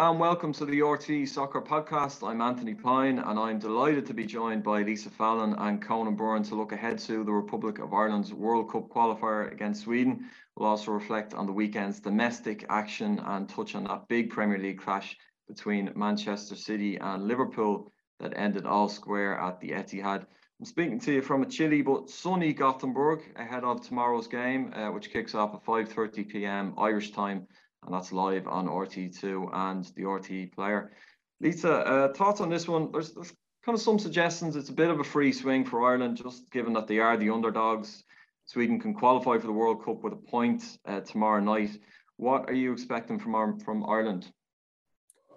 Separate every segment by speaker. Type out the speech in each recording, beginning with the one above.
Speaker 1: and welcome to the RTÉ Soccer Podcast. I'm Anthony Pine and I'm delighted to be joined by Lisa Fallon and Conan Byrne to look ahead to the Republic of Ireland's World Cup qualifier against Sweden. We'll also reflect on the weekend's domestic action and touch on that big Premier League clash between Manchester City and Liverpool that ended all square at the Etihad. I'm speaking to you from a chilly but sunny Gothenburg ahead of tomorrow's game, uh, which kicks off at 5:30 p.m. Irish time and that's live on RTÉ2 and the RTÉ player. Lisa, uh, thoughts on this one? There's, there's kind of some suggestions. It's a bit of a free swing for Ireland, just given that they are the underdogs. Sweden can qualify for the World Cup with a point uh, tomorrow night. What are you expecting from from Ireland?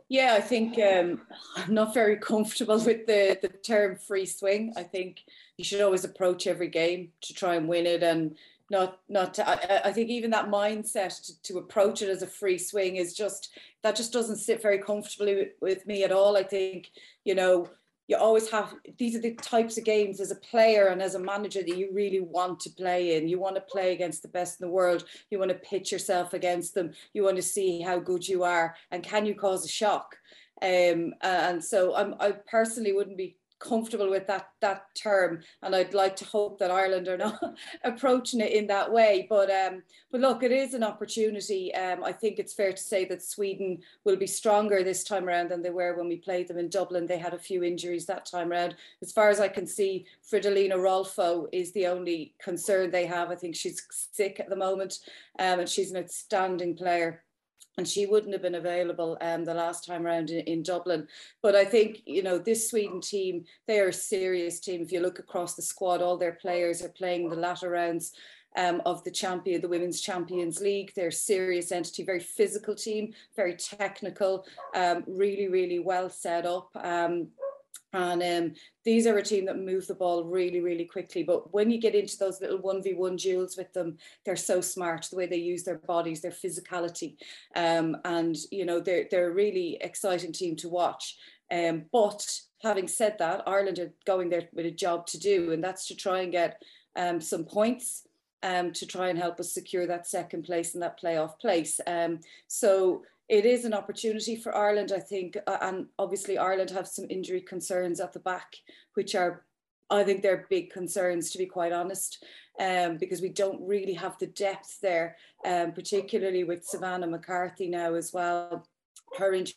Speaker 2: Yeah, I think um, I'm not very comfortable with the, the term free swing. I think you should always approach every game to try and win it. And not not to, I, I, think even that mindset to, to, approach it as a free swing is just that just doesn't sit very comfortably with, with, me at all i think. You know you always have these are the types of games as a player and as a manager that you really want to play in. You want to play against the best in the world. You want to pitch yourself against them. You want to see how good you are and can you cause a shock? Um, and so I'm, I personally wouldn't be comfortable with that that term and I'd like to hope that Ireland are not approaching it in that way. But um but look it is an opportunity. Um I think it's fair to say that Sweden will be stronger this time around than they were when we played them in Dublin. They had a few injuries that time around. As far as I can see Fridolina Rolfö is the only concern they have. I think she's sick at the moment um, and she's an outstanding player and she wouldn't have been available um, the last time around in, in, Dublin. But I think, you know, this Sweden team, they are a serious team. If you look across the squad, all their players are playing the latter rounds um, of the champion, the Women's Champions League. They're a serious entity, very physical team, very technical, um, really, really well set up. And um, these are a team that move the ball really, really quickly. But when you get into those little 1v1 duels with them, they're so smart, the way they use their bodies, their physicality. Um, and, you know, they're, they're a really exciting team to watch. Um, but having said that, Ireland are going there with a job to do, and that's to try and get um, some points um, to try and help us secure that second place and that playoff place. Um, so it is an opportunity for Ireland, I think, and obviously Ireland have some injury concerns at the back, which are, I think, they're big concerns to be quite honest, um, because we don't really have the depth there, um, particularly with Savannah McCarthy now as well. Her injury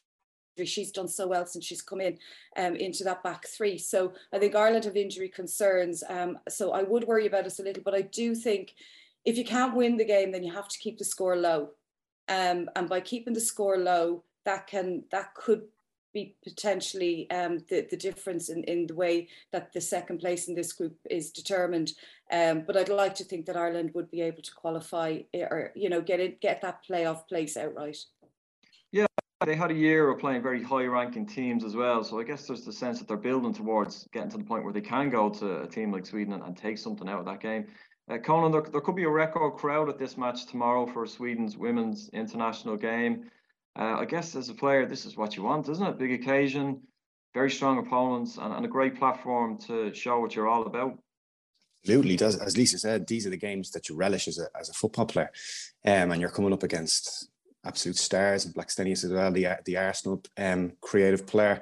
Speaker 2: she's done so well since she's come in um, into that back three. So I think Ireland have injury concerns. Um, so I would worry about us a little, but I do think if you can't win the game, then you have to keep the score low. Um, and by keeping the score low, that can that could be potentially um, the, the difference in, in the way that the second place in this group is determined. Um, but I'd like to think that Ireland would be able to qualify eh, or you know get it get that playoff place outright.
Speaker 1: Yeah, they had a year of playing very high ranking teams as well. So I guess there's the sense that they're building towards getting to the point where they can go to a team like Sweden and, and take something out of that game. Uh, Conan, there, there, could be a record crowd at this match tomorrow for Sweden's women's international game. Uh, I guess as a player, this is what you want, isn't it? Big occasion, very strong opponents, and, and a great platform to show what you're all about.
Speaker 3: Absolutely, does as Lisa said, these are the games that you relish as a as a football player, um, and you're coming up against absolute stars and Blackstenius as well, the the Arsenal um, creative player.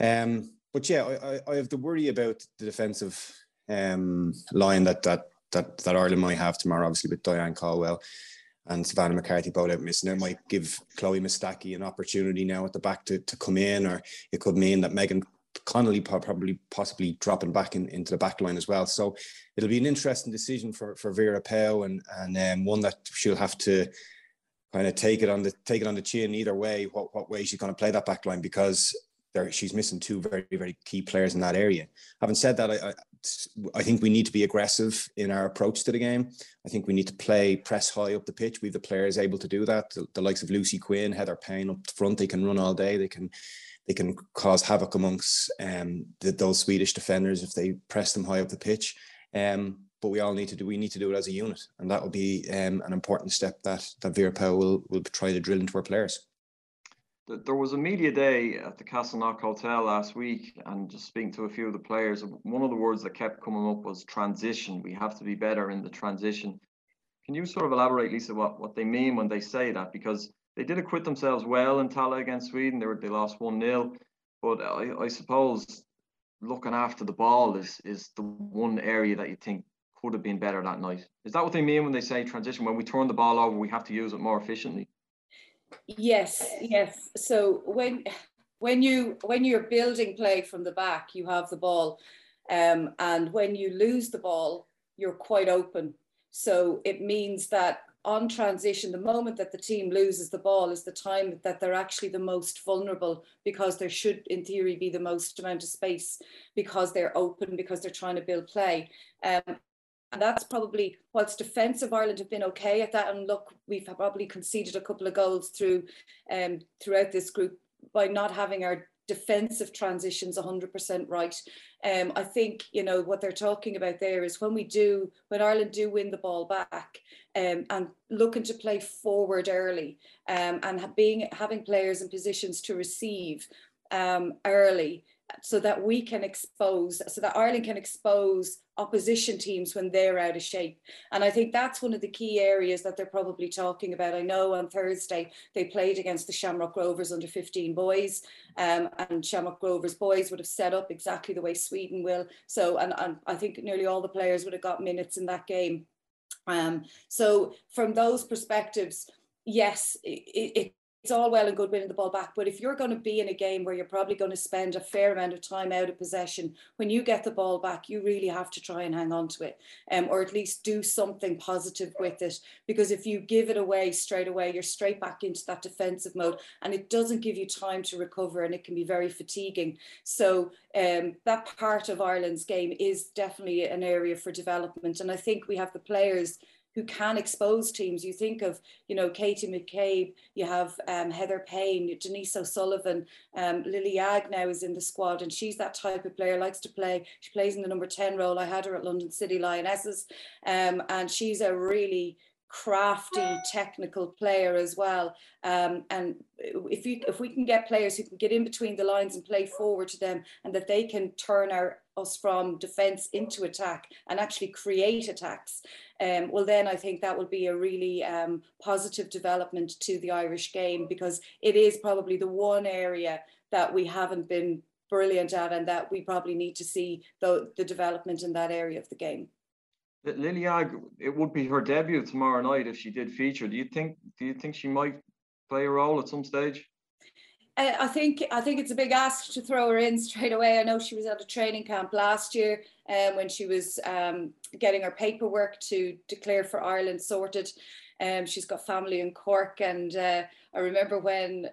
Speaker 3: Um, but yeah, I, I, I have to worry about the defensive um, line that that that that Ireland might have tomorrow, obviously with Diane Caldwell and Savannah McCarthy both out missing. It might give Chloe Mustaki an opportunity now at the back to, to come in, or it could mean that Megan Connolly probably possibly dropping back in, into the back line as well. So it'll be an interesting decision for, for Vera Pauw and and um, one that she'll have to kind of take it on the take it on the chin either way, what, what way she's going to play that back line because there she's missing two very, very key players in that area. Having said that, I, I think we need to be aggressive in our approach to the game. I think we need to play press high up the pitch. We have the players able to do that. The, the likes of Lucy Quinn, Heather Payne up front, they can run all day. They can they can cause havoc amongst um, the, those Swedish defenders if they press them high up the pitch. Um, but we all need to do we need to do it as a unit, and that will be um, an important step that that Vera Pauw will will try to drill into our players
Speaker 1: there was a media day at the Castleknock Hotel last week, and just speaking to a few of the players, one of the words that kept coming up was transition. We have to be better in the transition. Can you sort of elaborate, Lisa, what, what they mean when they say that? Because they did acquit themselves well in Tallaght against Sweden. They were they lost one 0 but I, I suppose looking after the ball is is the one area that you think could have been better that night. Is that what they mean when they say transition? When we turn the ball over, we have to use it more efficiently.
Speaker 2: Yes, yes. So when when you when you're building play from the back, you have the ball, um, and when you lose the ball, you're quite open. So it means that on transition, the moment that the team loses the ball is the time that they're actually the most vulnerable because there should, in theory, be the most amount of space because they're open, because they're trying to build play. Um, and that's probably, whilst defensive Ireland have been okay at that, and look, we've probably conceded a couple of goals through um, throughout this group by not having our defensive transitions 100% right. Um, I think, you know, what they're talking about there is when we do, when Ireland do win the ball back um, and looking to play forward early um, and being having players in positions to receive um, early, so that we can expose, so that Ireland can expose opposition teams when they're out of shape. And I think that's one of the key areas that they're probably talking about. I know on Thursday they played against the Shamrock Rovers under 15 boys, um, and Shamrock Rovers boys would have set up exactly the way Sweden will. So, and, and I think nearly all the players would have got minutes in that game. Um, so, from those perspectives, yes, it, it, it's all well and good winning the ball back, but if you're going to be in a game where you're probably going to spend a fair amount of time out of possession, when you get the ball back, you really have to try and hang on to it, um, or at least do something positive with it. Because if you give it away straight away, you're straight back into that defensive mode, and it doesn't give you time to recover, and it can be very fatiguing. So um, that part of Ireland's game is definitely an area for development, and I think we have the players who can expose teams. You think of, you know, Katie McCabe, you have um, Heather Payne, Denise O'Sullivan, um, Lily Agg now is in the squad, and she's that type of player, likes to play. She plays in the number 10 role. I had her at London City Lionesses, um, and she's a really crafty technical player as well um, and if you if we can get players who can get in between the lines and play forward to them and that they can turn our us from defense into attack and actually create attacks um, well then I think that will be a really um, positive development to the Irish game because it is probably the one area that we haven't been brilliant at and that we probably need to see the, the development in that area of the game.
Speaker 1: Lily Agg, it would be her debut tomorrow night if she did feature. Do you think? Do you think she might play a role at some stage?
Speaker 2: Uh, I think I think it's a big ask to throw her in straight away. I know she was at a training camp last year um, when she was um, getting her paperwork to declare for Ireland sorted. Um, she's got family in Cork, and uh, I remember when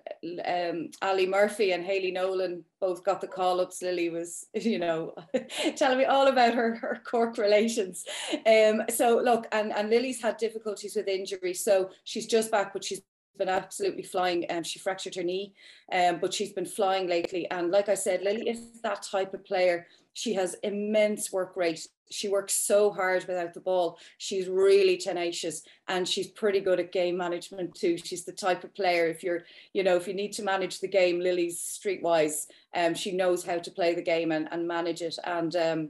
Speaker 2: um, Ali Murphy and Hayley Nolan both got the call ups. Lily was, you know, telling me all about her, her Cork relations. Um, so look, and, and Lily's had difficulties with injury, so she's just back, but she's been absolutely flying. Um, she fractured her knee, um, but she's been flying lately. And like I said, Lily is that type of player. She has immense work rate she works so hard without the ball. She's really tenacious and she's pretty good at game management too. She's the type of player if you're, you know, if you need to manage the game, Lily's streetwise, um, she knows how to play the game and, and manage it. And um,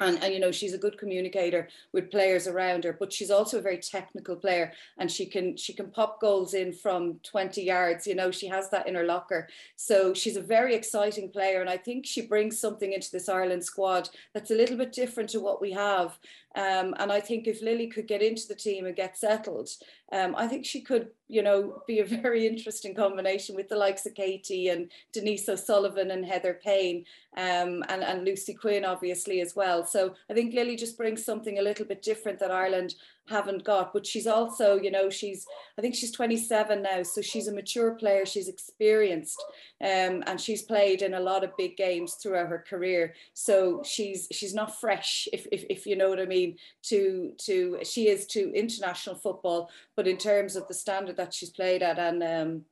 Speaker 2: and, and you know she's a good communicator with players around her but she's also a very technical player and she can she can pop goals in from 20 yards you know she has that in her locker. So she's a very exciting player and i think she brings something into this ireland squad that's a little bit different to what we have um, and I think if Lily could get into the team and get settled, um, I think she could, you know, be a very interesting combination with the likes of Katie and Denise O'Sullivan and Heather Payne um, and, and Lucy Quinn, obviously, as well. So I think Lily just brings something a little bit different that Ireland haven't got. But she's also, you know, she's I think she's 27 now, so she's a mature player. She's experienced, um, and she's played in a lot of big games throughout her career. So she's she's not fresh, if if, if you know what I mean. To to she is to international football, but in terms of the standard that she's played at and um,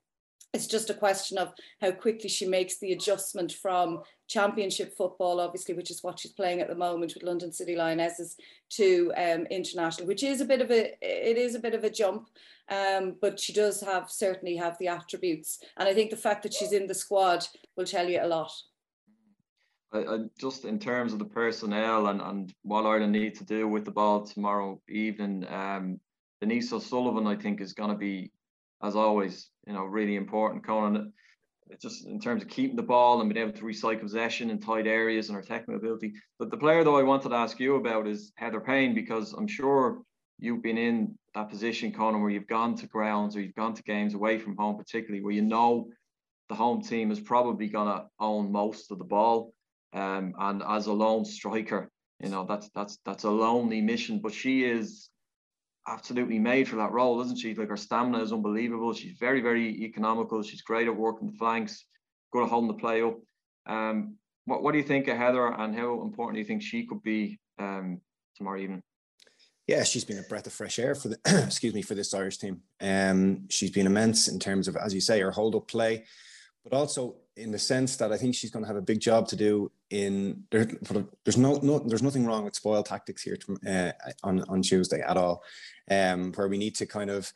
Speaker 2: it's just a question of how quickly she makes the adjustment from championship football, obviously, which is what she's playing at the moment with London City Lionesses, to um, international, which is a bit of a it is a bit of a jump, um, but she does have certainly have the attributes, and I think the fact that she's in the squad will tell you a lot.
Speaker 1: I, I just in terms of the personnel and, and what Ireland need to do with the ball tomorrow evening, um, Denise O'Sullivan, I think, is going to be as always, you know, really important. Conan, it's just in terms of keeping the ball and being able to recycle possession in tight areas and her technical ability. But the player though I wanted to ask you about is Heather Payne because I'm sure you've been in that position, Conan, where you've gone to grounds or you've gone to games away from home, particularly where you know the home team is probably gonna own most of the ball. Um, and as a lone striker, you know that's that's that's a lonely mission. But she is absolutely made for that role, isn't she? Like her stamina is unbelievable. She's very, very economical. She's great at working the flanks, good at holding the play up. Um, what, what do you think of Heather and how important do you think she could be um, tomorrow evening?
Speaker 3: Yeah, she's been a breath of fresh air for the excuse me for this Irish team. Um, she's been immense in terms of, as you say, her hold up play, but also in the sense that I think she's going to have a big job to do in there, there's no, no there's nothing wrong with spoil tactics here to, uh, on on Tuesday at all, um, where we need to kind of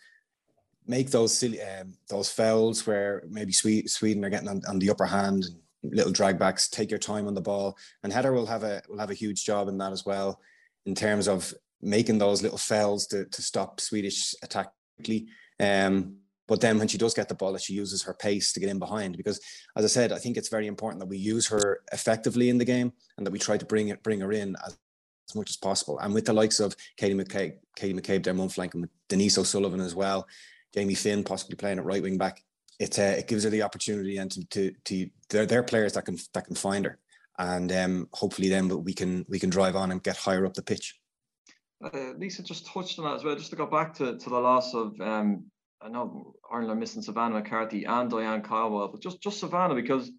Speaker 3: make those silly um, those fouls where maybe Sweden are getting on, on the upper hand and little drag backs. Take your time on the ball, and Heather will have a will have a huge job in that as well, in terms of making those little fouls to to stop Swedish attack quickly. Um, but then when she does get the ball, that she uses her pace to get in behind. Because as I said, I think it's very important that we use her effectively in the game and that we try to bring it, bring her in as, as much as possible. And with the likes of Katie McCabe, Katie McCabe down one flank and Denise O'Sullivan as well, Jamie Finn possibly playing at right wing back. It uh, it gives her the opportunity and to to, to they're, they're players that can that can find her, and um, hopefully then we can we can drive on and get higher up the pitch.
Speaker 1: Uh, Lisa just touched on that as well. Just to go back to, to the loss of um, I know Ireland are missing Savannah McCarthy and Diane Caldwell, but just just Savannah because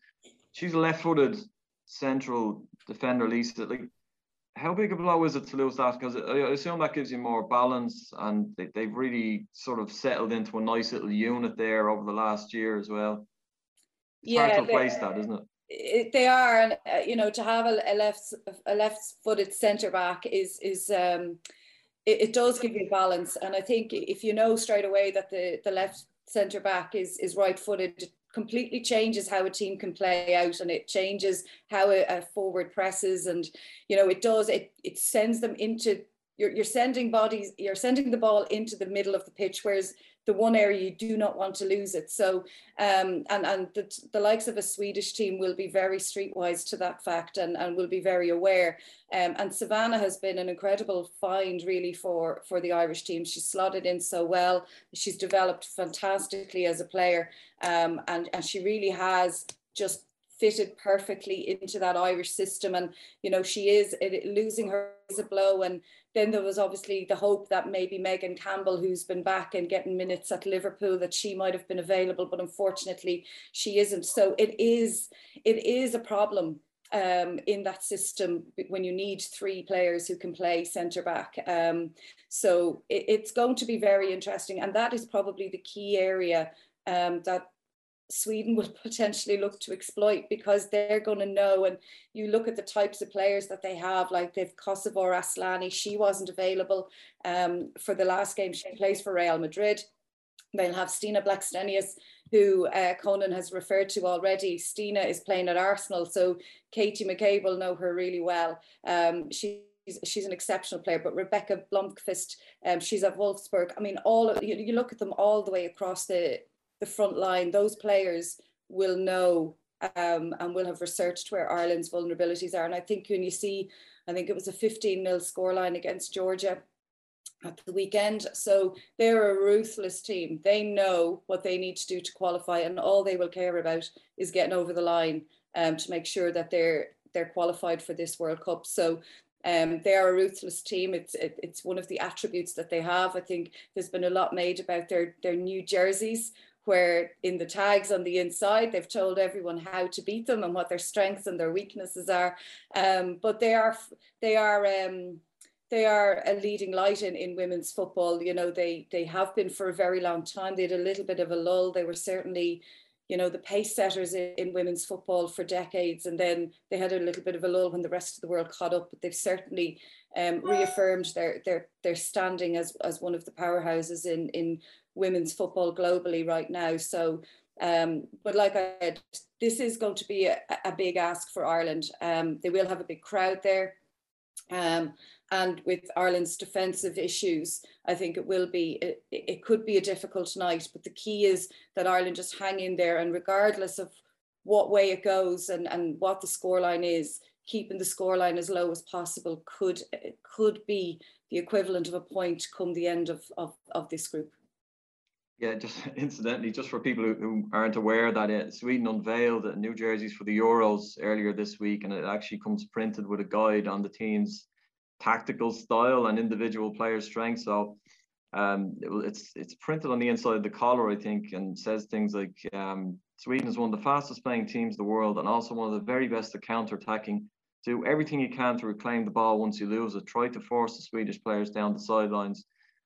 Speaker 1: she's a left-footed central defender. Lisa, like how big a blow is it to lose that? Because I assume that gives you more balance, and they, they've really sort of settled into a nice little unit there over the last year as well. It's yeah, hard to replace that, isn't it?
Speaker 2: it? They are, and uh, you know, to have a, a left a left-footed centre back is is um, it, it does give you balance. And I think if you know straight away that the, the left centre back is, is right footed, it completely changes how a team can play out and it changes how a, a forward presses. And, you know, it does, it, it sends them into you're, you're sending bodies, you're sending the ball into the middle of the pitch, whereas the one area you do not want to lose it. So, um, and and the, the likes of a Swedish team will be very streetwise to that fact and, and will be very aware. Um, and Savannah has been an incredible find really for, for the Irish team. She's slotted in so well. She's developed fantastically as a player. Um, and, and she really has just fitted perfectly into that Irish system. And, you know, she is it, losing her is a blow. And then there was obviously the hope that maybe Megan Campbell, who's been back and getting minutes at Liverpool, that she might have been available, but unfortunately she isn't. So it is it is a problem um, in that system when you need three players who can play centre back. Um, so it, it's going to be very interesting, and that is probably the key area um, that Sweden will potentially look to exploit because they're going to know. And you look at the types of players that they have, like they've Kosovare Asllani, she wasn't available um, for the last game. She plays for Real Madrid. They'll have Stina Blackstenius, who uh, Conan has referred to already. Stina is playing at Arsenal, so Katie McCabe will know her really well. Um, she She's, she's, an exceptional player. But Rebecca Blomqvist, um, she's at Wolfsburg. I mean, all you, you, look at them all the way across the the front line, those players will know um, and will have researched where Ireland's vulnerabilities are. And I think when you see, I think it was a 15 0 scoreline against Georgia at the weekend. So they're a ruthless team. They know what they need to do to qualify, and all they will care about is getting over the line um, to make sure that they're they're qualified for this World Cup. So um, they are a ruthless team. It's it, it's one of the attributes that they have. I think there's been a lot made about their their new jerseys, where in the tags on the inside they've told everyone how to beat them and what their strengths and their weaknesses are. Um, but they are they are um, they are a leading light in, in women's football. You know they they have been for a very long time. They had a little bit of a lull. They were certainly you know the pace setters in, in women's football for decades and then they had a little bit of a lull when the rest of the world caught up but they've certainly um, reaffirmed their their their standing as as one of the powerhouses in in women's football globally right now. So, um, but like I said, this is going to be a, a big ask for Ireland. Um, they will have a big crowd there. Um, and with Ireland's defensive issues, I think it will be, it, it could be a difficult night. But the key is that Ireland just hang in there and regardless of what way it goes and, and what the scoreline is, keeping the scoreline as low as possible could could be the equivalent of a point come the end of, of, of this group.
Speaker 1: Yeah, just incidentally, just for people who, who aren't aware that it, uh, Sweden unveiled new jerseys for the Euros earlier this week, and it actually comes printed with a guide on the team's tactical style and individual player strength. So um, it, it's it's printed on the inside of the collar, I think, and says things like um, Sweden is one of the fastest playing teams in the world and also one of the very best at counter attacking. Do everything you can to reclaim the ball once you lose it. Try to force the Swedish players down the sidelines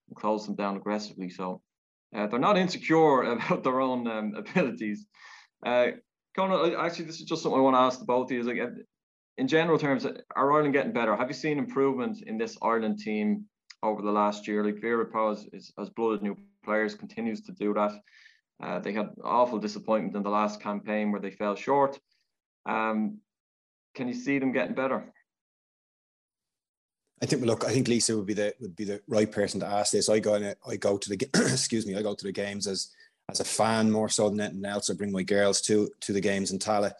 Speaker 1: and close them down aggressively. So uh, they're not insecure about their own um, abilities. Uh, Conor, actually, this is just something I want to ask the both of you. Is like, uh, in general terms, are Ireland getting better? Have you seen improvement in this Ireland team over the last year? Like Vera Pauw is, has blooded new players, continues to do that. Uh, they had awful disappointment in the last campaign where they fell short. Um, can you see them getting better?
Speaker 3: I think look, I think Lisa would be the would be the right person to ask this. I go in, I go to the excuse me, I go to the games as as a fan more so than anything else. I bring my girls to to the games in Tallaght.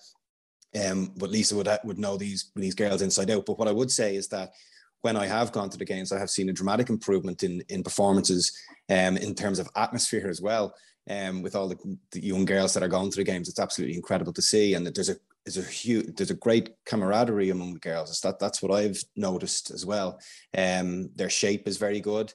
Speaker 3: Um, but Lisa would would know these these girls inside out. But what I would say is that when I have gone to the games, I have seen a dramatic improvement in in performances, um, in terms of atmosphere as well. Um, with all the, the young girls that are going to the games, it's absolutely incredible to see. And there's a there's a huge there's a great camaraderie among the girls. It's that that's what I've noticed as well. Um, their shape is very good.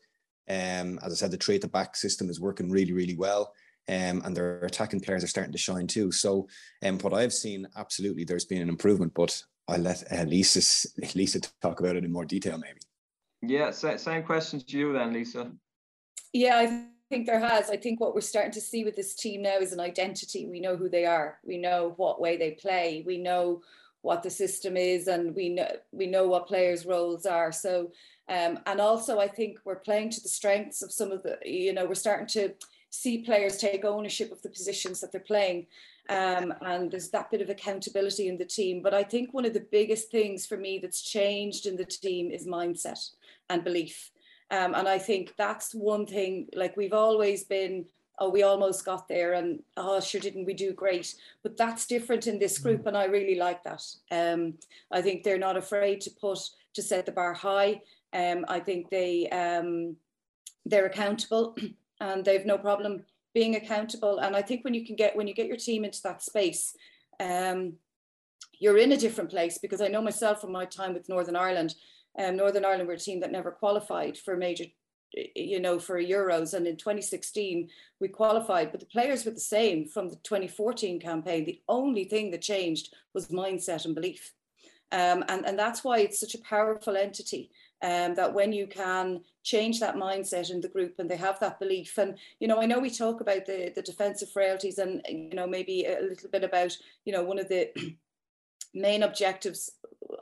Speaker 3: Um, as I said, the trade to back system is working really really well. Um, and their attacking players are starting to shine too. So, um, what I've seen, absolutely, there's been an improvement. But I'll let uh, Lisa Lisa talk about it in more detail, maybe.
Speaker 1: Yeah, same questions to you then, Lisa.
Speaker 2: Yeah, I think there has. I think what we're starting to see with this team now is an identity. We know who they are. We know what way they play. We know what the system is, and we know we know what players' roles are. So, um, and also I think we're playing to the strengths of some of the. You know, we're starting to see players take ownership of the positions that they're playing. Um, and there's that bit of accountability in the team. But I think one of the biggest things for me that's changed in the team is mindset and belief. Um, and I think that's one thing, like we've always been, oh, we almost got there and oh, sure, didn't we do great? But that's different in this group. Mm. And I really like that. Um, I think they're not afraid to put, to set the bar high. Um, I think they, um, they're accountable and they've no problem being accountable. And I think when you can get, when you get your team into that space, um, you're in a different place because I know myself from my time with Northern Ireland, um, Northern Ireland were a team that never qualified for major, you know, for Euros. And in 2016, we qualified, but the players were the same from the 2014 campaign. The only thing that changed was mindset and belief. Um, and, and that's why it's such a powerful entity. Um, that when you can change that mindset in the group and they have that belief and you know i know we talk about the the defensive frailties and you know maybe a little bit about you know one of the main objectives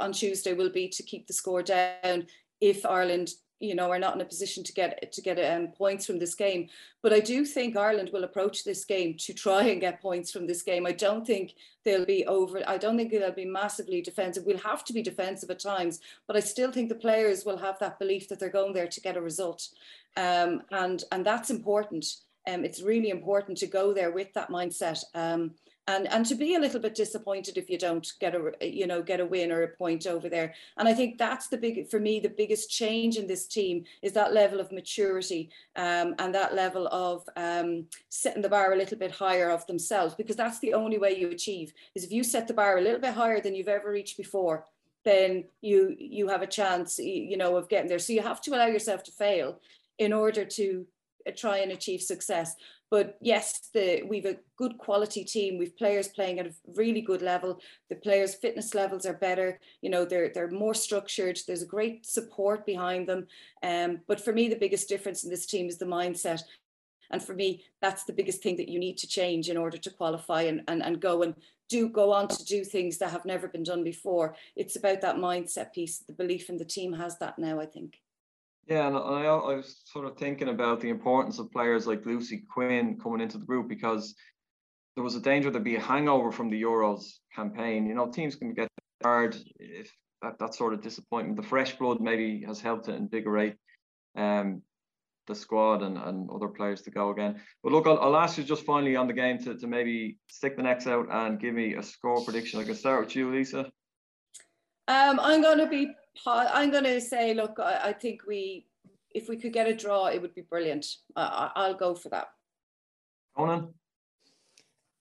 Speaker 2: on Tuesday will be to keep the score down if Ireland you know are not in a position to get to get um, points from this game. But i do think ireland will approach this game to try and get points from this game. I don't think they'll be over i don't think they'll be massively defensive. We'll have to be defensive at times but i still think the players will have that belief that they're going there to get a result. Um, and and that's important. Um, it's really important to go there with that mindset. Um, and and to be a little bit disappointed if you don't get a you know get a win or a point over there. And i think that's the big for me the biggest change in this team is that level of maturity um, and that level of um, setting the bar a little bit higher of themselves because that's the only way you achieve is if you set the bar a little bit higher than you've ever reached before then you you have a chance you know of getting there. So you have to allow yourself to fail in order to uh, try and achieve success but yes, the, we've a good quality team. We've players playing at a really good level. The players' fitness levels are better. You know, they're they're more structured. There's a great support behind them. Um, but for me, the biggest difference in this team is the mindset. And for me, that's the biggest thing that you need to change in order to qualify and, and, and go and do go on to do things that have never been done before. It's about that mindset piece. The belief in the team has that now, I think.
Speaker 1: Yeah, and I, I was sort of thinking about the importance of players like Lucy Quinn coming into the group because there was a danger there'd be a hangover from the Euros campaign. You know, teams can get hard if that, that sort of disappointment. The fresh blood maybe has helped to invigorate um, the squad and, and other players to go again. But look, I'll, I'll, ask you just finally on the game to, to maybe stick the necks out and give me a score prediction. I can start with you, Lisa.
Speaker 2: Um, I'm going to be. I'm going to say, look, I, I, think we, if we could get a draw, it would be brilliant. I, I'll go for that.
Speaker 1: Conan.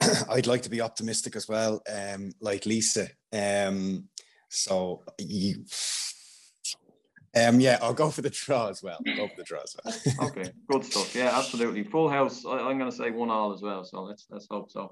Speaker 3: I'd like to be optimistic as well, um, like Lisa. Um, so you, um, yeah, I'll go for the draw as well. I'll go for the draw as
Speaker 1: well. okay, good stuff. Yeah, absolutely. Full house. I, am going to say one all as well. So let's let's hope so.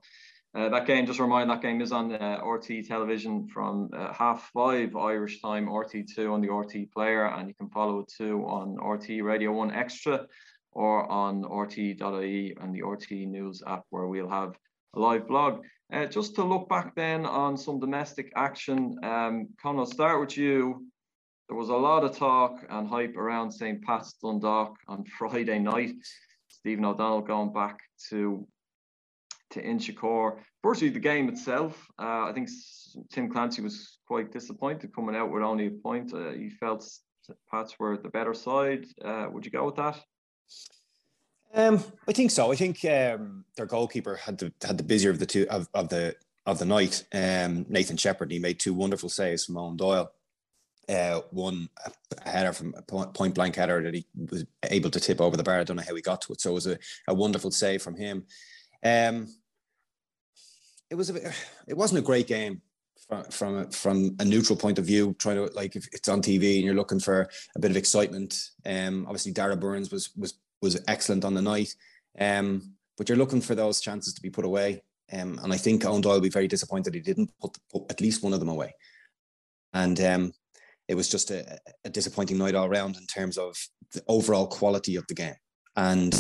Speaker 1: Uh, that game, just a reminder, that game is on uh, RTÉ television from uh, half five Irish time, RTÉ2 on the RTÉ player, and you can follow it too on RTÉ Radio 1 Extra or on RTÉ.ie and the RTÉ News app, where we'll have a live blog. Uh, just to look back then on some domestic action, um, Con, I'll start with you. There was a lot of talk and hype around St. Pat's Dundalk on Friday night. Stephen O'Donnell going back to to Inchicore. Firstly, the game itself, uh, I think Tim Clancy was quite disappointed coming out with only a point. Uh, he felt Pats were the better side. Uh, would you go with that?
Speaker 3: Um, I think so. I think um, their goalkeeper had the had the busier of the two of, of the of the night. Um, Nathan Shepperd. He made two wonderful saves from Eoin Doyle. Uh, one a header from a point blank header that he was able to tip over the bar. I don't know how he got to it. So it was a, a wonderful save from him. Um, it was a it wasn't a great game from from a, from a neutral point of view. Trying to like if it's on TV and you're looking for a bit of excitement. Um, obviously Darragh Burns was was was excellent on the night. Um, but you're looking for those chances to be put away. Um, and I think Eoin Doyle will be very disappointed he didn't put, put at least one of them away. And um, it was just a, a, disappointing night all around in terms of the overall quality of the game. And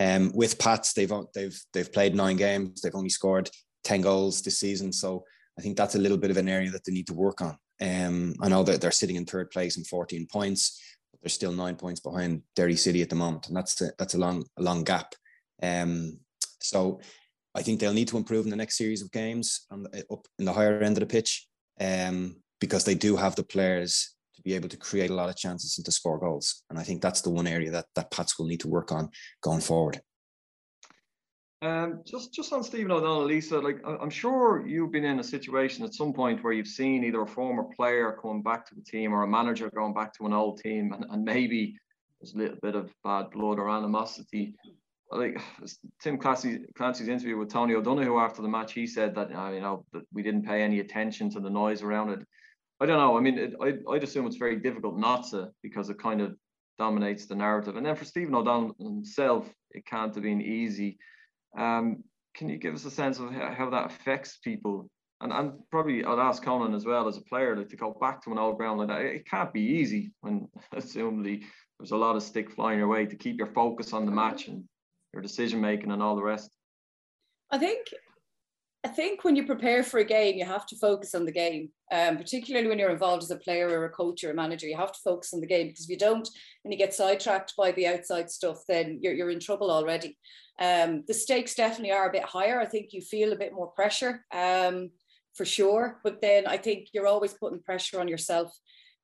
Speaker 3: um, with Pats, they've they've they've played nine games. They've only scored ten goals this season. So I think that's a little bit of an area that they need to work on. Um, I know that they're sitting in third place and 14 points But they're still nine points behind Derry City at the moment, and that's a, that's a long a long gap. Um, so I think they'll need to improve in the next series of games on the, up in the higher end of the pitch, um, because they do have the players to be able to create a lot of chances and to score goals. And I think that's the one area that that Pats will need to work on going forward.
Speaker 1: Um, just just on Stephen O'Donnell, Lisa, like I'm sure you've been in a situation at some point where you've seen either a former player coming back to the team or a manager going back to an old team, and, and maybe there's a little bit of bad blood or animosity. Like Tim Clancy, Clancy's interview with Tony O'Donoghue after the match, he said that you know that we didn't pay any attention to the noise around it. I don't know. I mean, it, I I'd assume it's very difficult not to because it kind of dominates the narrative. And then for Stephen O'Donnell himself, it can't have been easy um, can you give us a sense of how, that affects people? And, and probably I'd ask Conan as well as a player like, to go back to an old ground like that. It can't be easy when assumably there's a lot of stick flying your way to keep your focus on the match and your decision making and all the rest.
Speaker 2: I think I think when you prepare for a game, you have to focus on the game, um, particularly when you're involved as a player or a coach or a manager. You have to focus on the game because if you don't and you get sidetracked by the outside stuff, then you're, you're in trouble already. Um, the stakes definitely are a bit higher. I think you feel a bit more pressure um, for sure, but then I think you're always putting pressure on yourself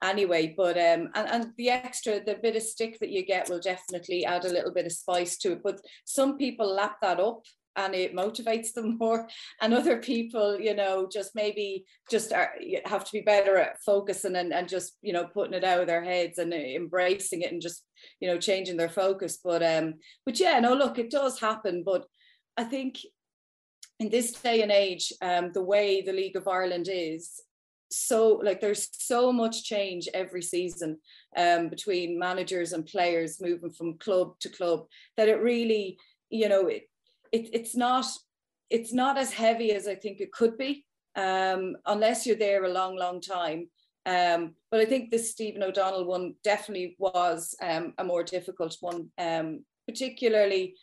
Speaker 2: anyway. But um, and, and the extra, the bit of stick that you get will definitely add a little bit of spice to it. But some people lap that up and it motivates them more. And other people you know just maybe just are, have to be better at focusing and, and just you know putting it out of their heads and embracing it and just you know changing their focus. But um but yeah no look it does happen. But i think in this day and age um the way the league of ireland is so like there's so much change every season um between managers and players moving from club to club that it really you know it, it, it's not it's not as heavy as I think it could be um, unless you're there a long, long time. Um, but I think this Stephen O'Donnell one definitely was um, a more difficult one, um, particularly,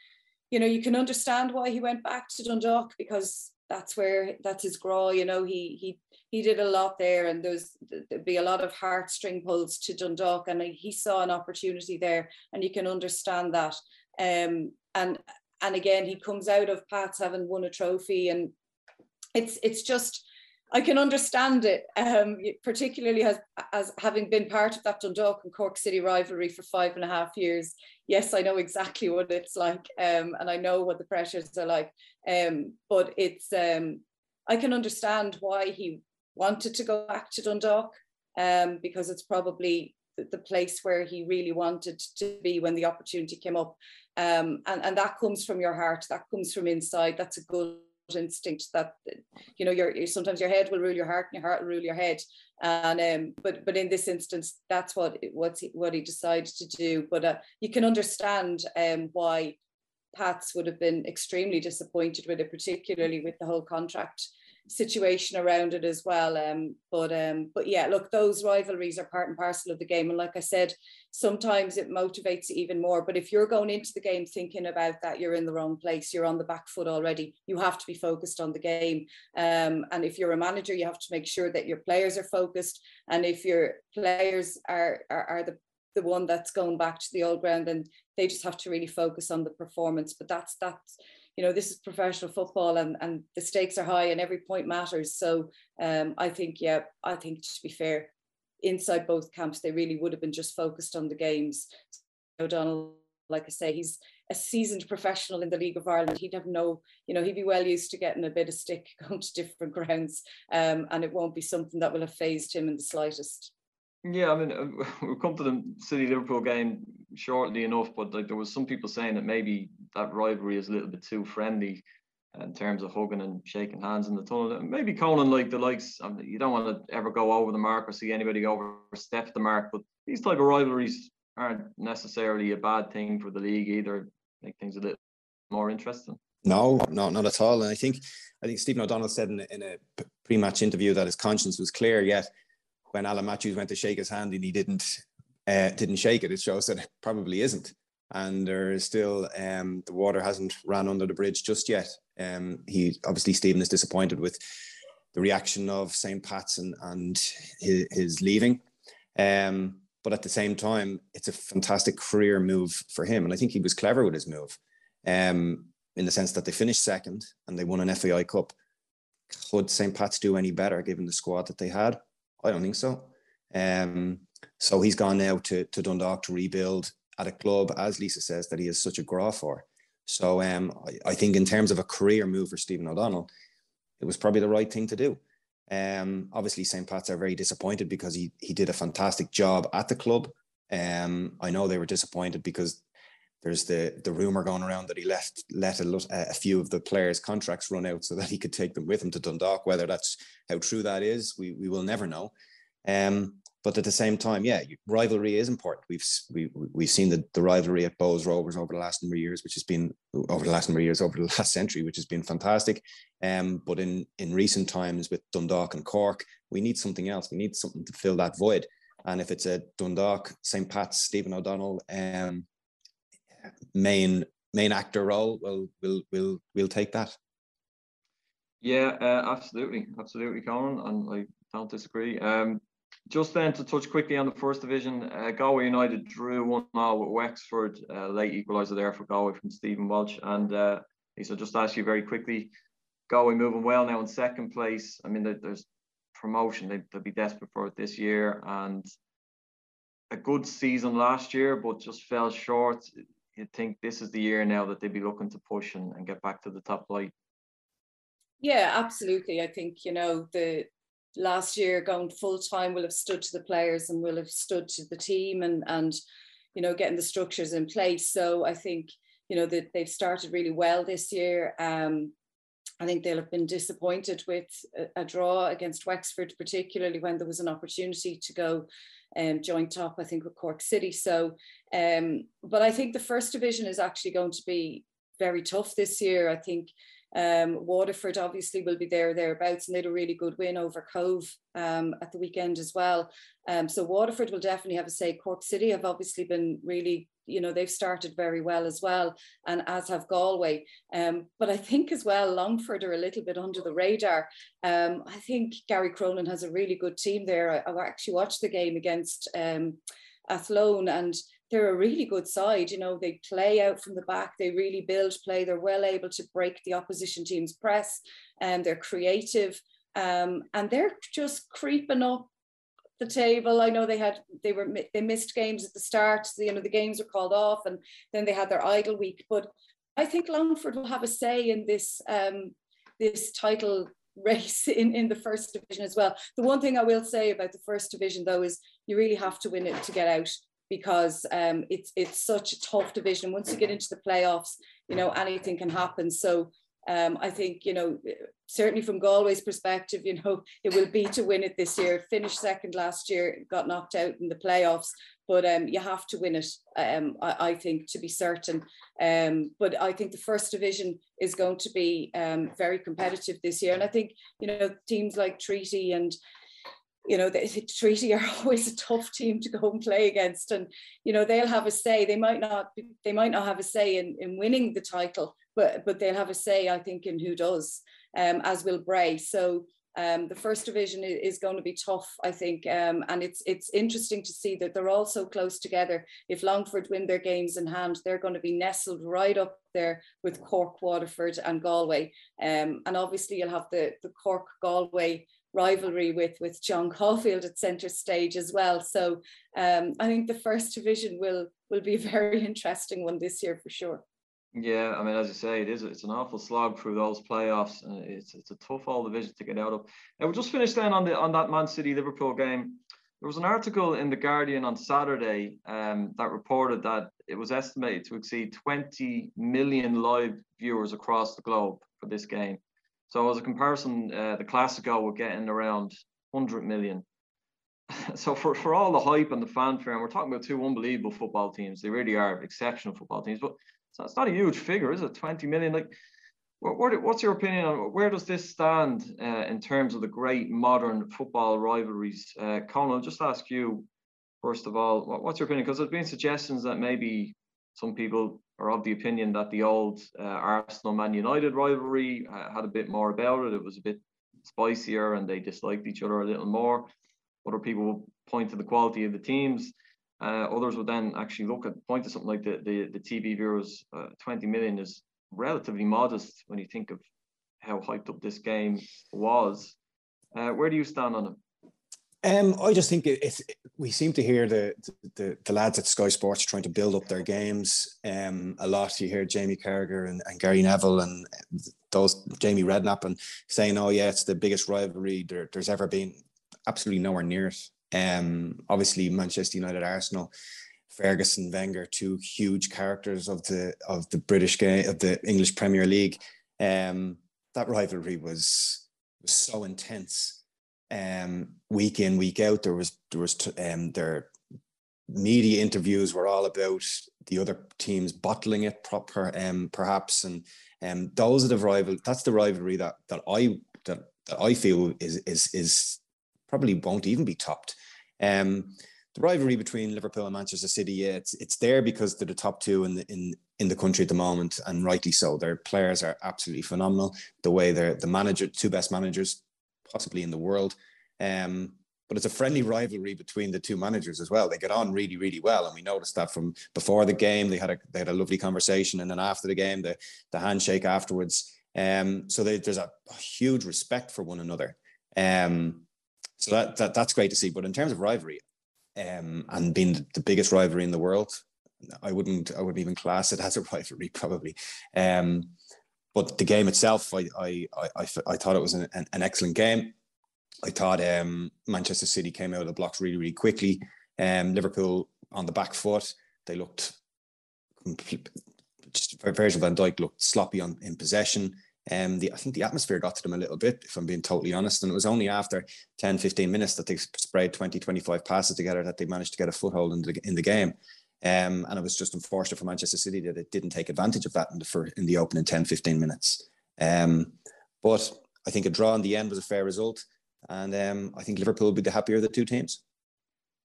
Speaker 2: you know, you can understand why he went back to Dundalk because that's where that's his grow. You know, he he he did a lot there, and there's there'd be a lot of heartstring pulls to Dundalk, and he saw an opportunity there, and you can understand that. Um, and and again he comes out of Pats having won a trophy and it's it's just I can understand it, um, particularly as, as having been part of that Dundalk and Cork City rivalry for five and a half years. Yes, I know exactly what it's like, um, and I know what the pressures are like. Um, but it's um, I can understand why he wanted to go back to Dundalk um, because it's probably the, the, place where he really wanted to be when the opportunity came up, um, and and that comes from your heart, that comes from inside. That's a good instinct that you know your sometimes your head will rule your heart and your heart will rule your head. And um but but in this instance that's what what he, what he decided to do. But uh, you can understand um why Pats would have been extremely disappointed with it particularly with the whole contract situation around it as well. Um, but um, but yeah, look, those rivalries are part and parcel of the game. And like I said, sometimes it motivates even more. But if you're going into the game thinking about that, you're in the wrong place. You're on the back foot already. You have to be focused on the game. Um, and if you're a manager, you have to make sure that your players are focused. And if your players are are, are the the one that's going back to the old ground and they just have to really focus on the performance but that's that's you know, this is professional football and, and the stakes are high and every point matters. So um, I think, yeah, I think to be fair, inside both camps, they really would have been just focused on the games. O'Donnell, like I say, he's a seasoned professional in the League of Ireland. He'd have no, you know, he'd be well used to getting a bit of stick going to different grounds, um, and it won't be something that will have phased him in the slightest.
Speaker 1: Yeah, I mean, uh, we'll come to the City Liverpool game shortly enough, but like there was some people saying that maybe that rivalry is a little bit too friendly uh, in terms of hugging and shaking hands in the tunnel. Maybe Conan, like the likes, I mean, you don't want to ever go over the mark or see anybody overstep the mark, but these type of rivalries aren't necessarily a bad thing for the league either. Make things a little more interesting.
Speaker 3: No, no, not at all. And I think, I think Stephen O'Donnell said in, in a pre-match interview that his conscience was clear. Yet, when Alan Mathews went to shake his hand and he didn't, uh, didn't shake it, it shows that it probably isn't and there is still um, the water hasn't ran under the bridge just yet. Um, he obviously Stephen is disappointed with the reaction of St. Pat's and, and his, his leaving. Um, but at the same time, it's a fantastic career move for him, and I think he was clever with his move, um, in the sense that they finished second and they won an FAI Cup. Could St. Pat's do any better given the squad that they had? I don't think so. Um, so he's gone now to, to Dundalk to rebuild at a club, as Lisa says, that he is such a grá for. So um, I, I, think in terms of a career move for Stephen O'Donnell, it was probably the right thing to do. Um, obviously, St. Pat's are very disappointed because he he did a fantastic job at the club. Um, I know they were disappointed because there's the the rumor going around that he left let a, a few of the players' contracts run out so that he could take them with him to Dundalk. Whether that's how true that is, we we will never know. Um, but at the same time, yeah, rivalry is important. We've we, we've seen the, the rivalry at Bohs Rovers over the last number of years, which has been over the last number of years, over the last century, which has been fantastic. Um, but in in recent times with Dundalk and Cork, we need something else. We need something to fill that void. And if it's a Dundalk, St. Pat's, Stephen O'Donnell, um, main main actor role, well, we'll we'll we'll take that.
Speaker 1: Yeah, uh, absolutely, absolutely, Colin, and I don't disagree. Um, just then to touch quickly on the first division, uh, Galway United drew one 0 with Wexford, uh, late equaliser there for Galway from Stephen Walsh. And uh, Lisa, just ask you very quickly, Galway moving well now in second place. I mean, there's promotion; they, they'll be desperate for it this year, and a good season last year, but just fell short. You'd think this is the year now that they'd be looking to push and, and get back to the top flight.
Speaker 2: Yeah, absolutely. I think you know the last year going full time will have stood to the players and will have stood to the team and and you know getting the structures in place. So I think you know that they've started really well this year. Um, I think they'll have been disappointed with a, a, draw against Wexford, particularly when there was an opportunity to go um, joint top, I think, with Cork City. So, um, but I think the first division is actually going to be very tough this year. I think um, Waterford obviously will be there thereabouts, and they had a really good win over Cobh um, at the weekend as well. Um, so Waterford will definitely have a say. Cork City have obviously been really, you know, they've started very well as well, and as have Galway. Um, but I think as well, Longford are a little bit under the radar. Um, I think Gary Cronin has a really good team there. I, I actually watched the game against um, Athlone and they're a really good side. You know, they play out from the back, they really build play, they're well able to break the opposition team's press, and they're creative. um, and they're just creeping up the table. I know they had they were they missed games at the start. So, you know the games were called off, and then they had their idle week. But I think Longford will have a say in this um, this title race in, in the first division as well. The one thing I will say about the first division though is you really have to win it to get out because um, it's it's such a tough division. Once you get into the playoffs, you know anything can happen. So um, I think you know certainly from Galway's perspective, you know it will be to win it this year. Finished second last year, got knocked out in the playoffs, but um, you have to win it. Um, I, I, think to be certain. Um, but I think the first division is going to be um, very competitive this year, and I think you know teams like Treaty and you know, the, Treaty are always a tough team to go and play against, and you know they'll have a say. They might not, they might not have a say in in winning the title, but but they'll have a say, I think, in who does, um, as will Bray. So um, the first division is, going to be tough, I think, um, and it's it's interesting to see that they're all so close together. If Longford win their games in hand, they're going to be nestled right up there with Cork, Waterford, and Galway. Um, and obviously, you'll have the the Cork Galway rivalry with with John Caulfield at centre stage as well. So um, I think the first division will will be a very interesting one this year for sure.
Speaker 1: Yeah, I mean, as you say, it is. It's an awful slog through those playoffs. Uh, it's it's a tough all division to get out of. And we'll just finish then on the on that Man City Liverpool game. There was an article in the Guardian on Saturday um, that reported that it was estimated to exceed 20 million live viewers across the globe for this game. So as a comparison, uh, the Classico were getting around 100 million. so for, for all the hype and the fanfare, and we're talking about two unbelievable football teams. They really are exceptional football teams, but it's not a huge figure, is it? 20 million. Like, what, what's your opinion on where does this stand uh, in terms of the great modern football rivalries? Uh, Colin, I'll just ask you first of all, what, what's your opinion? Because there's been suggestions that maybe some people are of the opinion that the old uh, Arsenal Man United rivalry uh, had a bit more about it. It was a bit spicier and they disliked each other a little more. Other people will point to the quality of the teams. Uh, others would then actually look at point to something like the the, the TV viewers. Uh, 20 million is relatively modest when you think of how hyped up this game was. Uh, where do you stand on it?
Speaker 3: Um, I just think it, we seem to hear the, the, the lads at Sky Sports trying to build up their games um, a lot. You hear Jamie Carragher and, and Gary Neville and those Jamie Redknapp and saying, "Oh yeah, it's the biggest rivalry there, there's ever been." Absolutely nowhere near it. Um, obviously, Manchester United, Arsenal, Ferguson, Wenger, two huge characters of the of the British game of the English Premier League. Um, that rivalry was was so intense. Um, week in, week out, there was there was um, their media interviews were all about the other teams bottling it proper, um, perhaps, and um, those are the rival. That's the rivalry that that I that, that I feel is is is probably won't even be topped. Um, the rivalry between Liverpool and Manchester City, yeah, it's it's there because they're the top two in the in in the country at the moment, and rightly so. Their players are absolutely phenomenal. The way they're the manager, two best managers, possibly in the world. Um, but it's a friendly rivalry between the two managers as well. They get on really, really well, and we noticed that from before the game. They had a they had a lovely conversation, and then after the game, the the handshake afterwards. Um, so they, there's a, huge respect for one another. Um, so that, that that's great to see. But in terms of rivalry, um, and being the biggest rivalry in the world, I wouldn't I wouldn't even class it as a rivalry probably. Um, but the game itself, I I I, I thought it was an, an excellent game. I thought um, Manchester City came out of the blocks really really quickly. Um, Liverpool on the back foot, they looked just Virgil van Dijk looked sloppy on in possession. Um, the, I think the atmosphere got to them a little bit, if I'm being totally honest. And it was only after 10, 15 minutes that they sprayed 20, 25 passes together that they managed to get a foothold in the, in the game. Um, and it was just unfortunate for Manchester City that it didn't take advantage of that in the, for, in the opening 10, 15 minutes. Um, but I think a draw in the end was a fair result. And um, I think Liverpool will be the happier of the two teams.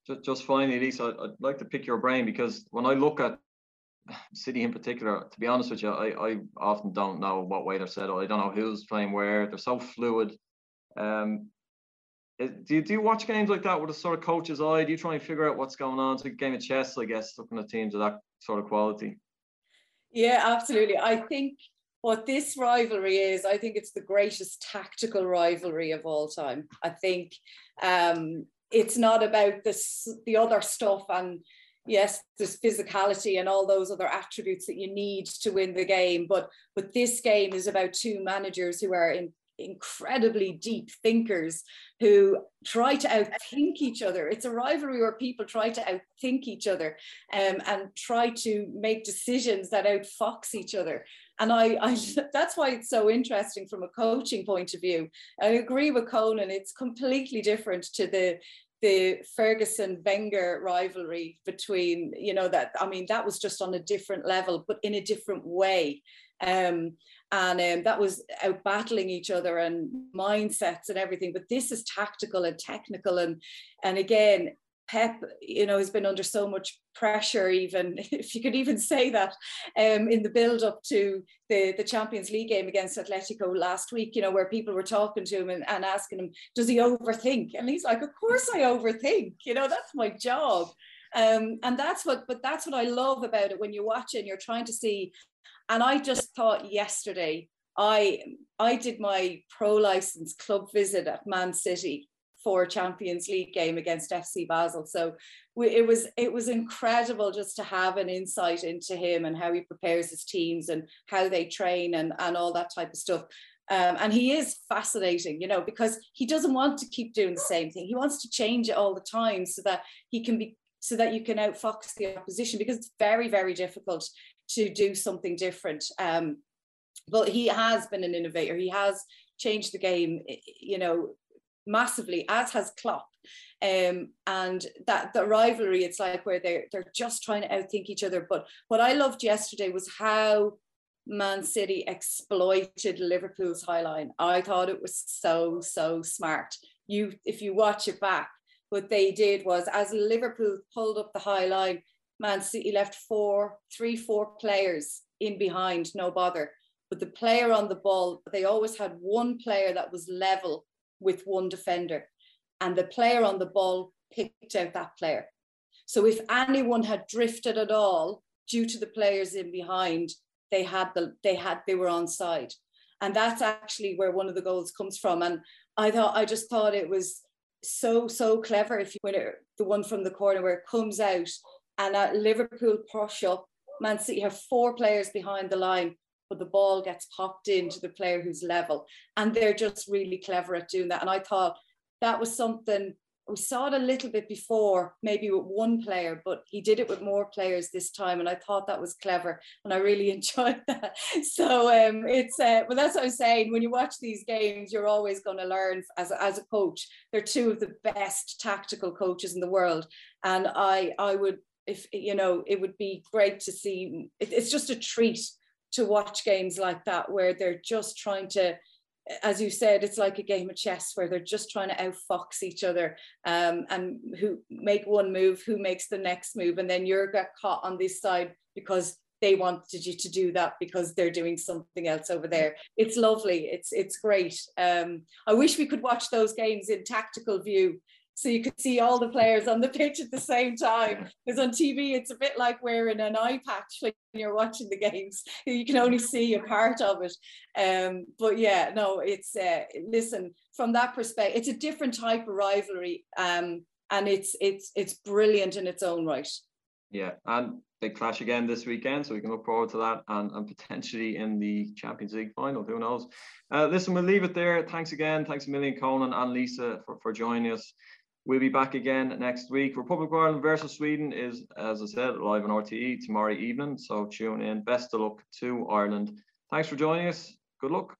Speaker 1: Just, just finally, Lisa, I'd like to pick your brain because when I look at City in particular, to be honest with you, I, I often don't know what way they're set. I don't know who's playing where. They're so fluid. Um, do you do you watch games like that with a sort of coach's eye? Do you try and figure out what's going on? It's a game of chess, I guess, looking at teams of that sort of quality.
Speaker 2: Yeah, absolutely. I think what this rivalry is, I think it's the greatest tactical rivalry of all time. I think um, it's not about this the other stuff and yes there's physicality and all those other attributes that you need to win the game but but this game is about two managers who are in, incredibly deep thinkers who try to outthink each other. It's a rivalry where people try to outthink each other um, and try to make decisions that outfox each other. And I, I that's why it's so interesting from a coaching point of view. I agree with conan it's completely different to the the Ferguson Wenger rivalry between, you know, that I mean, that was just on a different level, but in a different way. Um, and um, that was out battling each other and mindsets and everything. But this is tactical and technical, and and again, Pep, you know, has been under so much pressure, even if you could even say that, um, in the build up to the, the Champions League game against Atletico last week, you know, where people were talking to him and, and asking him, does he overthink? And he's like, of course I overthink, you know, that's my job. Um, and that's what, but that's what I love about it when you watch it and you're trying to see. And I just thought yesterday, I I did my pro license club visit at Man City for Champions League game against FC Basel. So we, it was it was incredible just to have an insight into him and how he prepares his teams and how they train and, and all that type of stuff. Um, and he is fascinating, you know, because he doesn't want to keep doing the same thing. He wants to change it all the time so that he can be so that you can outfox the opposition because it's very very difficult to do something different. Um, but he has been an innovator. He has changed the game, you know, massively, as has Klopp. Um, and that the rivalry, it's like where they're they're just trying to outthink each other. But what I loved yesterday was how Man City exploited Liverpool's high line. I thought it was so so smart. You if you watch it back, what they did was as Liverpool pulled up the high line, Man City left four, three, four players in behind, no bother. But the player on the ball, they always had one player that was level with one defender. And the player on the ball picked out that player. So if anyone had drifted at all due to the players in behind, they had the they had they were on side. And that's actually where one of the goals comes from. And I thought I just thought it was so so clever if you win it, the one from the corner where it comes out and at Liverpool push up, Man City have four players behind the line but the ball gets popped into the player who's level. And they're just really clever at doing that. And I thought that was something we saw it a little bit before, maybe with one player, but he did it with more players this time, and I thought that was clever, and I really enjoyed that. So um, it's, uh, but that's what I'm saying. When you watch these games, you're always going to learn as as a coach. They're two of the best tactical coaches in the world, and I I would if you know it would be great to see. It, it's just a treat to watch games like that where they're just trying to as you said, it's like a game of chess where they're just trying to outfox each other um, and who make one move, who makes the next move, and then you're got caught on this side because they wanted you to do that because they're doing something else over there. It's lovely. It's it's great. Um, I wish we could watch those games in tactical view so you could see all the players on the pitch at the same time. Because on TV, it's a bit like wearing an eye patch when you're watching the games. You can only see a part of it. Um, but yeah, no, it's uh, listen from that perspective, it's a different type of rivalry, um, and it's it's it's brilliant in its own right.
Speaker 1: Yeah, and they clash again this weekend, so we can look forward to that and, and potentially in the Champions League final. Who knows? Uh, listen, we'll leave it there. Thanks again. Thanks a million, Conan and Lisa, for, for joining us. We'll be back again next week. Republic of Ireland versus Sweden is, as I said, live on RTÉ tomorrow evening. So tune in. Best of luck to Ireland. Thanks for joining us. Good luck.